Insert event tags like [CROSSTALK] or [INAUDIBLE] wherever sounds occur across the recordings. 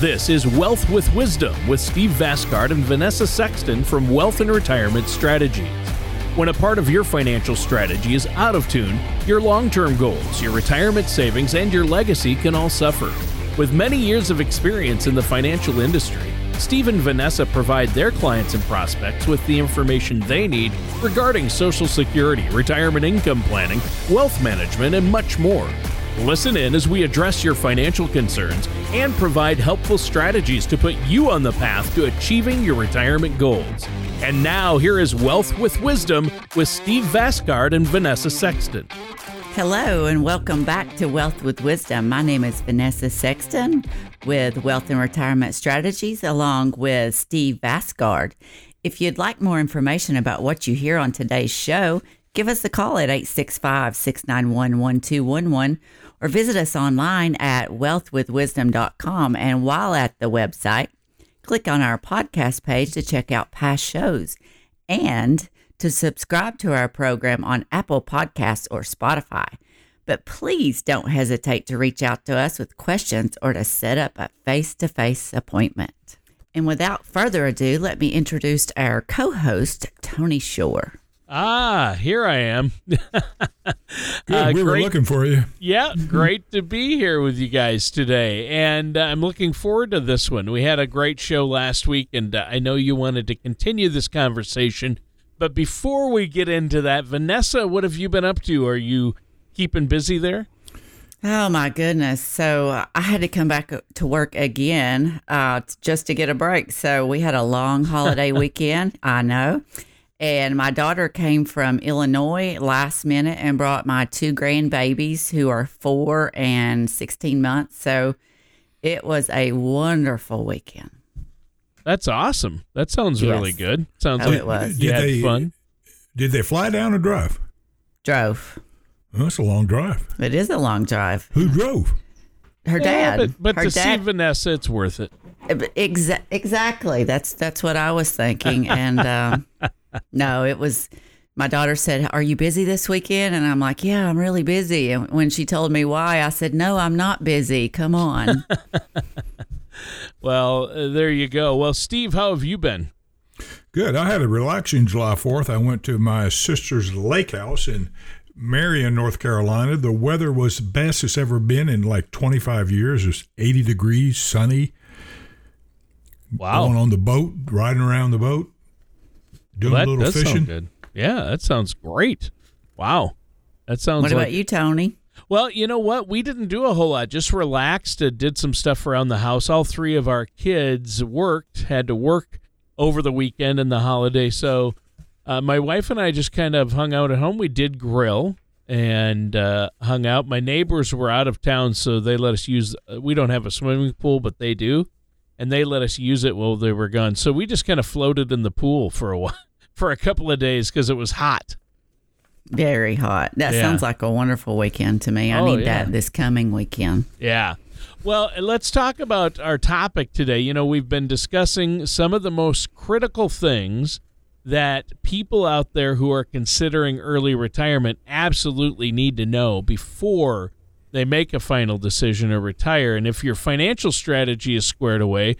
This is Wealth with Wisdom with Steve Vasgard and Vanessa Sexton from Wealth and Retirement Strategies. When a part of your financial strategy is out of tune, your long term goals, your retirement savings, and your legacy can all suffer. With many years of experience in the financial industry, Steve and Vanessa provide their clients and prospects with the information they need regarding Social Security, retirement income planning, wealth management, and much more. Listen in as we address your financial concerns and provide helpful strategies to put you on the path to achieving your retirement goals. And now, here is Wealth with Wisdom with Steve Vasgard and Vanessa Sexton. Hello, and welcome back to Wealth with Wisdom. My name is Vanessa Sexton with Wealth and Retirement Strategies, along with Steve Vasgard. If you'd like more information about what you hear on today's show, give us a call at 865 691 1211 or visit us online at wealthwithwisdom.com. And while at the website, click on our podcast page to check out past shows and to subscribe to our program on Apple Podcasts or Spotify. But please don't hesitate to reach out to us with questions or to set up a face to face appointment. And without further ado, let me introduce our co host, Tony Shore. Ah, here I am. [LAUGHS] Good. Uh, we were looking for you. Yeah, [LAUGHS] great to be here with you guys today. And uh, I'm looking forward to this one. We had a great show last week, and uh, I know you wanted to continue this conversation. But before we get into that, Vanessa, what have you been up to? Are you keeping busy there? Oh my goodness. So uh, I had to come back to work again uh, just to get a break. So we had a long holiday [LAUGHS] weekend. I know. And my daughter came from Illinois last minute and brought my two grandbabies who are four and 16 months. So it was a wonderful weekend. That's awesome. That sounds yes. really good. Sounds oh, like it was. You had they, fun. Did they fly down or drive? Drove. Well, that's a long drive. It is a long drive. Who drove? Her yeah, dad. But, but Her to dad. see Vanessa, it's worth it. Exa- exactly. That's that's what I was thinking. And um, [LAUGHS] no, it was. My daughter said, "Are you busy this weekend?" And I'm like, "Yeah, I'm really busy." And when she told me why, I said, "No, I'm not busy. Come on." [LAUGHS] well, uh, there you go. Well, Steve, how have you been? Good. I had a relaxing July 4th. I went to my sister's lake house in Marion, North Carolina. The weather was the best it's ever been in like 25 years. It was 80 degrees, sunny. Wow. Going on the boat, riding around the boat, doing well, a little fishing. good. Yeah, that sounds great. Wow. That sounds What like, about you, Tony? Well, you know what? We didn't do a whole lot. Just relaxed, uh, did some stuff around the house. All three of our kids worked, had to work over the weekend and the holiday. So uh, my wife and I just kind of hung out at home. We did grill and uh, hung out. My neighbors were out of town, so they let us use. Uh, we don't have a swimming pool, but they do, and they let us use it while they were gone. So we just kind of floated in the pool for a [LAUGHS] while, for a couple of days because it was hot. Very hot. That Yeah. sounds like a wonderful weekend to me. I Oh, need yeah. that this coming weekend. Yeah. Well, let's talk about our topic today. You know, we've been discussing some of the most critical things that people out there who are considering early retirement absolutely need to know before they make a final decision to retire. And if your financial strategy is squared away,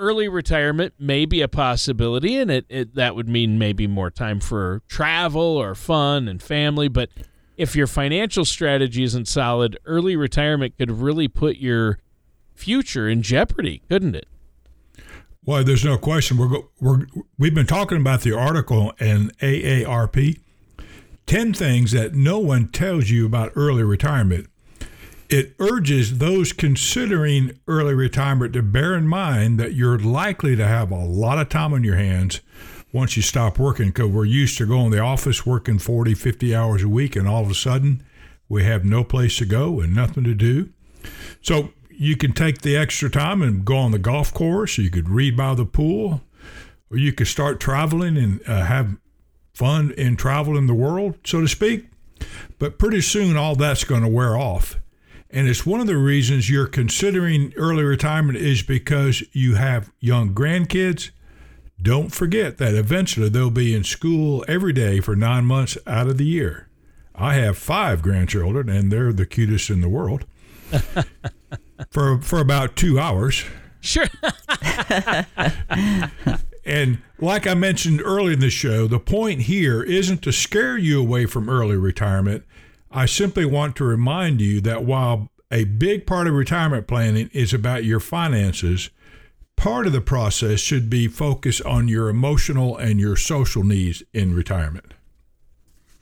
early retirement may be a possibility, and it, it that would mean maybe more time for travel or fun and family. But if your financial strategy isn't solid, early retirement could really put your future in jeopardy, couldn't it? Well, there's no question. We're, we're we've been talking about the article in AARP, ten things that no one tells you about early retirement. It urges those considering early retirement to bear in mind that you're likely to have a lot of time on your hands once you stop working because we're used to going to the office working 40, 50 hours a week, and all of a sudden we have no place to go and nothing to do. So you can take the extra time and go on the golf course, or you could read by the pool, or you could start traveling and uh, have fun in travel in the world, so to speak. But pretty soon, all that's going to wear off. And it's one of the reasons you're considering early retirement is because you have young grandkids. Don't forget that eventually they'll be in school every day for nine months out of the year. I have five grandchildren, and they're the cutest in the world. [LAUGHS] for for about two hours, Sure. [LAUGHS] and like I mentioned earlier in the show, the point here isn't to scare you away from early retirement. I simply want to remind you that while a big part of retirement planning is about your finances, part of the process should be focused on your emotional and your social needs in retirement.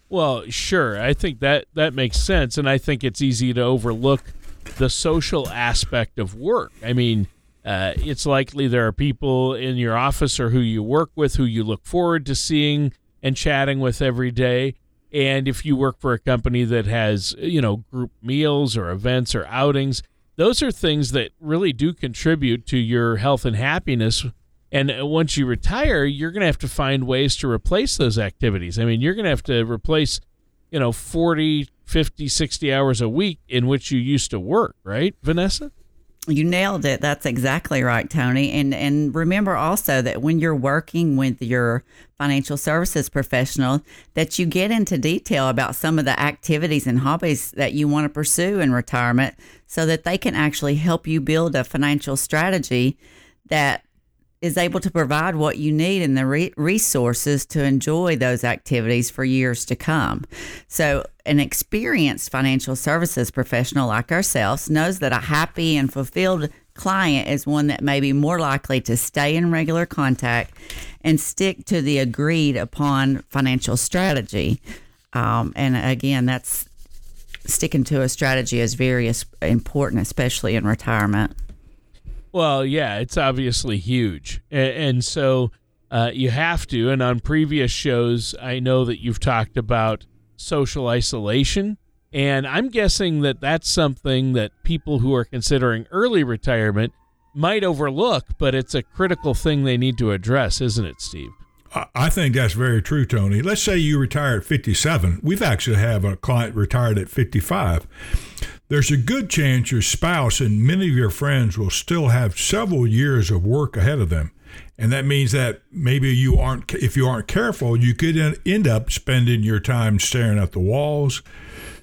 Well, sure. I think that that makes sense and I think it's easy to overlook the social aspect of work. I mean, uh, it's likely there are people in your office or who you work with who you look forward to seeing and chatting with every day. And if you work for a company that has, you know, group meals or events or outings, those are things that really do contribute to your health and happiness. And uh, once you retire, you're going to have to find ways to replace those activities. I mean, you're going to have to replace, you know, 40, 50, 60 hours a week in which you used to work, right, Vanessa? You nailed it. That's exactly right, Tony. And and remember also that when you're working with your financial services professional, that you get into detail about some of the activities and hobbies that you want to pursue in retirement so that they can actually help you build a financial strategy that is able to provide what you need and the re- resources to enjoy those activities for years to come. So, an experienced financial services professional like ourselves knows that a happy and fulfilled client is one that may be more likely to stay in regular contact and stick to the agreed upon financial strategy. Um, and again, that's sticking to a strategy is very important, especially in retirement. Well, yeah, it's obviously huge. And, and so uh, you have to. And on previous shows, I know that you've talked about social isolation. And I'm guessing that that's something that people who are considering early retirement might overlook, but it's a critical thing they need to address, isn't it, Steve? I think that's very true, Tony. Let's say you retire at 57. We've actually have a client retired at 55 there's a good chance your spouse and many of your friends will still have several years of work ahead of them. And that means that maybe you aren't, if you aren't careful, you could end up spending your time staring at the walls.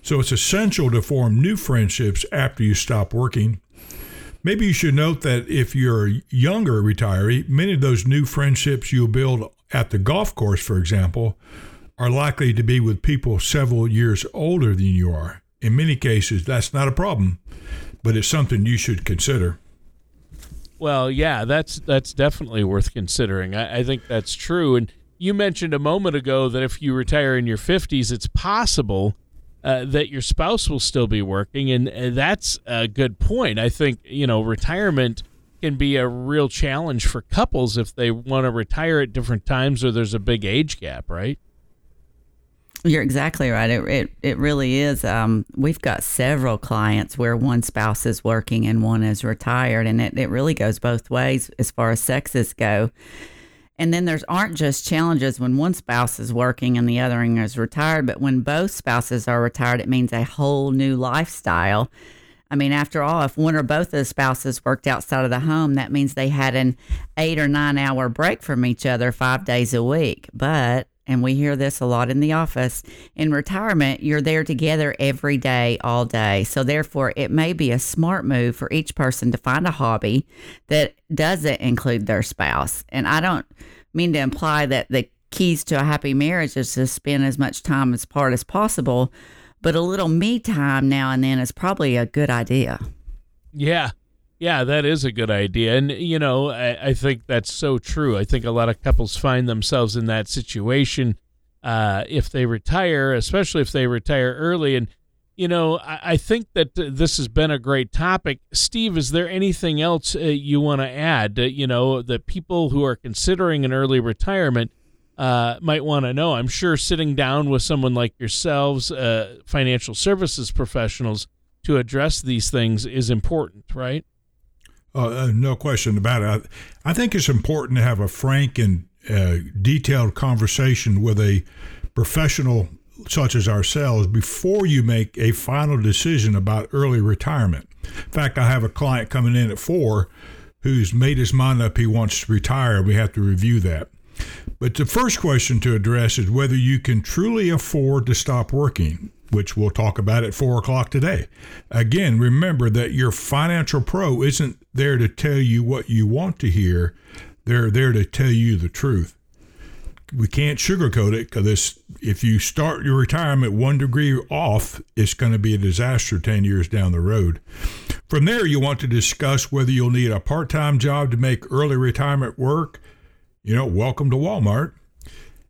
So it's essential to form new friendships after you stop working. Maybe you should note that if you're a younger retiree, many of those new friendships you'll build at the golf course, for example, are likely to be with people several years older than you are in many cases, that's not a problem, but it's something you should consider. Well, yeah, that's that's definitely worth considering. I, I think that's true. And you mentioned a moment ago that if you retire in your 50s, it's possible uh, that your spouse will still be working, and uh, that's a good point. I think you know retirement can be a real challenge for couples if they want to retire at different times or there's a big age gap, right? You're exactly right. It it, it really is. Um, we've got several clients where one spouse is working and one is retired, and it, it really goes both ways as far as sexes go. And then there's aren't just challenges when one spouse is working and the other is retired, but when both spouses are retired, it means a whole new lifestyle. I mean, after all, if one or both of the spouses worked outside of the home, that means they had an eight or nine hour break from each other five days a week. But and we hear this a lot in the office. In retirement, you're there together every day, all day. So, therefore, it may be a smart move for each person to find a hobby that doesn't include their spouse. And I don't mean to imply that the keys to a happy marriage is to spend as much time as part as possible, but a little me time now and then is probably a good idea. Yeah, yeah, that is a good idea. And, you know, I, I, think that's so true. I think a lot of couples find themselves in that situation uh, if they retire, especially if they retire early. And, you know, I, I think that this has been a great topic. Steve, is there anything else uh, you want to add? Uh, you know, that people who are considering an early retirement uh, might want to know? I'm sure sitting down with someone like yourselves, uh, financial services professionals, to address these things is important, right? Uh, uh, no question about it. I, I, think it's important to have a frank and uh, detailed conversation with a professional such as ourselves before you make a final decision about early retirement. In fact, I have a client coming in at four who's made his mind up he wants to retire. We have to review that. But the first question to address is whether you can truly afford to stop working which we'll talk about at four o'clock today. Again, remember that your financial pro isn't there to tell you what you want to hear, they're there to tell you the truth. We can't sugarcoat it because if you start your retirement one degree off, it's going to be a disaster 10 years down the road. From there, you want to discuss whether you'll need a part time job to make early retirement work. You know, welcome to Walmart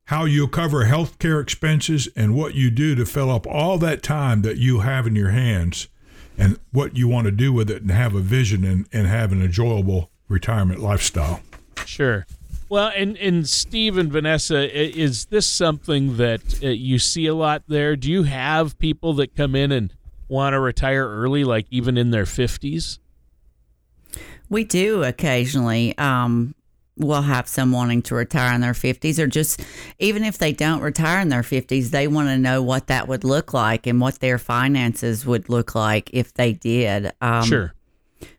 how you'll cover health care expenses, and what you do to fill up all that time that you have in your hands and what you want to do with it and have a vision and, and have an enjoyable retirement lifestyle. Sure. Well, and, and Steve and Vanessa, is this something that uh, you see a lot there? Do you have people that come in and want to retire early, like even in their 50s? We do occasionally. Um, will have some wanting to retire in their 50s or just even if they don't retire in their 50s they want to know what that would look like and what their finances would look like if they did. Um, sure.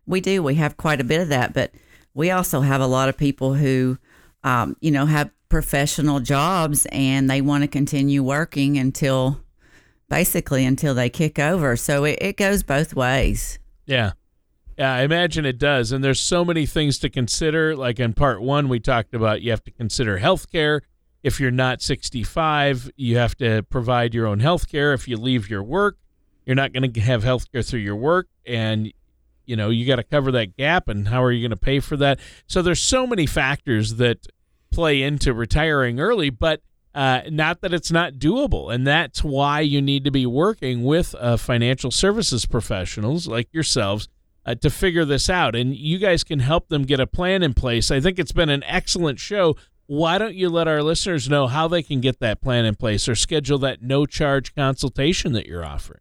we do we have quite a bit of that but we also have a lot of people who um, you know have professional jobs and they want to continue working until basically until they kick over. So it, it goes both ways. Yeah yeah, I imagine it does. And there's so many things to consider. Like in part one, we talked about you have to consider health care. If you're not 65, you have to provide your own health care. If you leave your work, you're not going to have health care through your work. And, you know, you got to cover that gap. And how are you going to pay for that? So there's so many factors that play into retiring early, but uh, not that it's not doable. And that's why you need to be working with uh, financial services professionals like yourselves uh, to figure this out. And you guys can help them get a plan in place. I think it's been an excellent show. Why don't you let our listeners know how they can get that plan in place or schedule that no charge consultation that you're offering?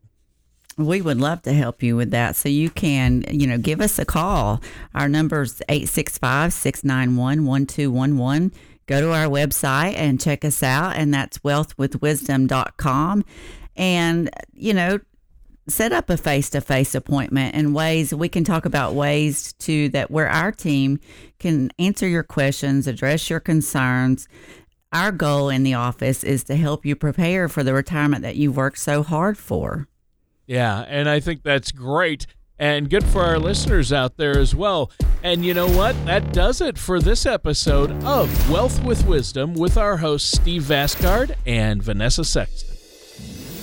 We would love to help you with that. So you can, you know, give us a call. Our number is 865 691 1211. Go to our website and check us out, and that's wealthwithwisdom.com. And, you know, set up a face-to-face appointment and ways we can talk about ways to that where our team can answer your questions address your concerns our goal in the office is to help you prepare for the retirement that you've worked so hard for yeah and i think that's great and good for our listeners out there as well. And you know what? That does it for this episode of Wealth with Wisdom with our hosts Steve Vasgard and Vanessa Sexton.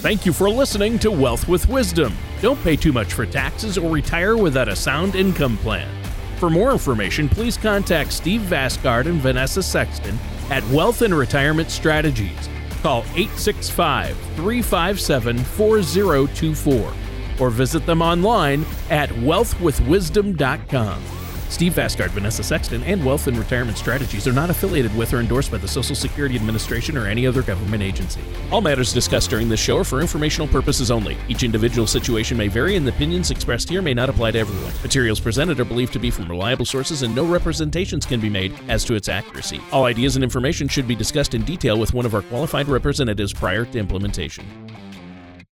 Thank you for listening to Wealth with Wisdom. Don't pay too much for taxes or retire without a sound income plan. For more information, please contact Steve Vasgard and Vanessa Sexton at Wealth and Retirement Strategies. Call 865 357 4024 or visit them online at wealthwithwisdom.com. Steve Vasgard, Vanessa Sexton, and Wealth and Retirement Strategies are not affiliated with or endorsed by the Social Security Administration or any other government agency. All matters discussed during this show are for informational purposes only. Each individual situation may vary, and the opinions expressed here may not apply to everyone. Materials presented are believed to be from reliable sources, and no representations can be made as to its accuracy. All ideas and information should be discussed in detail with one of our qualified representatives prior to implementation.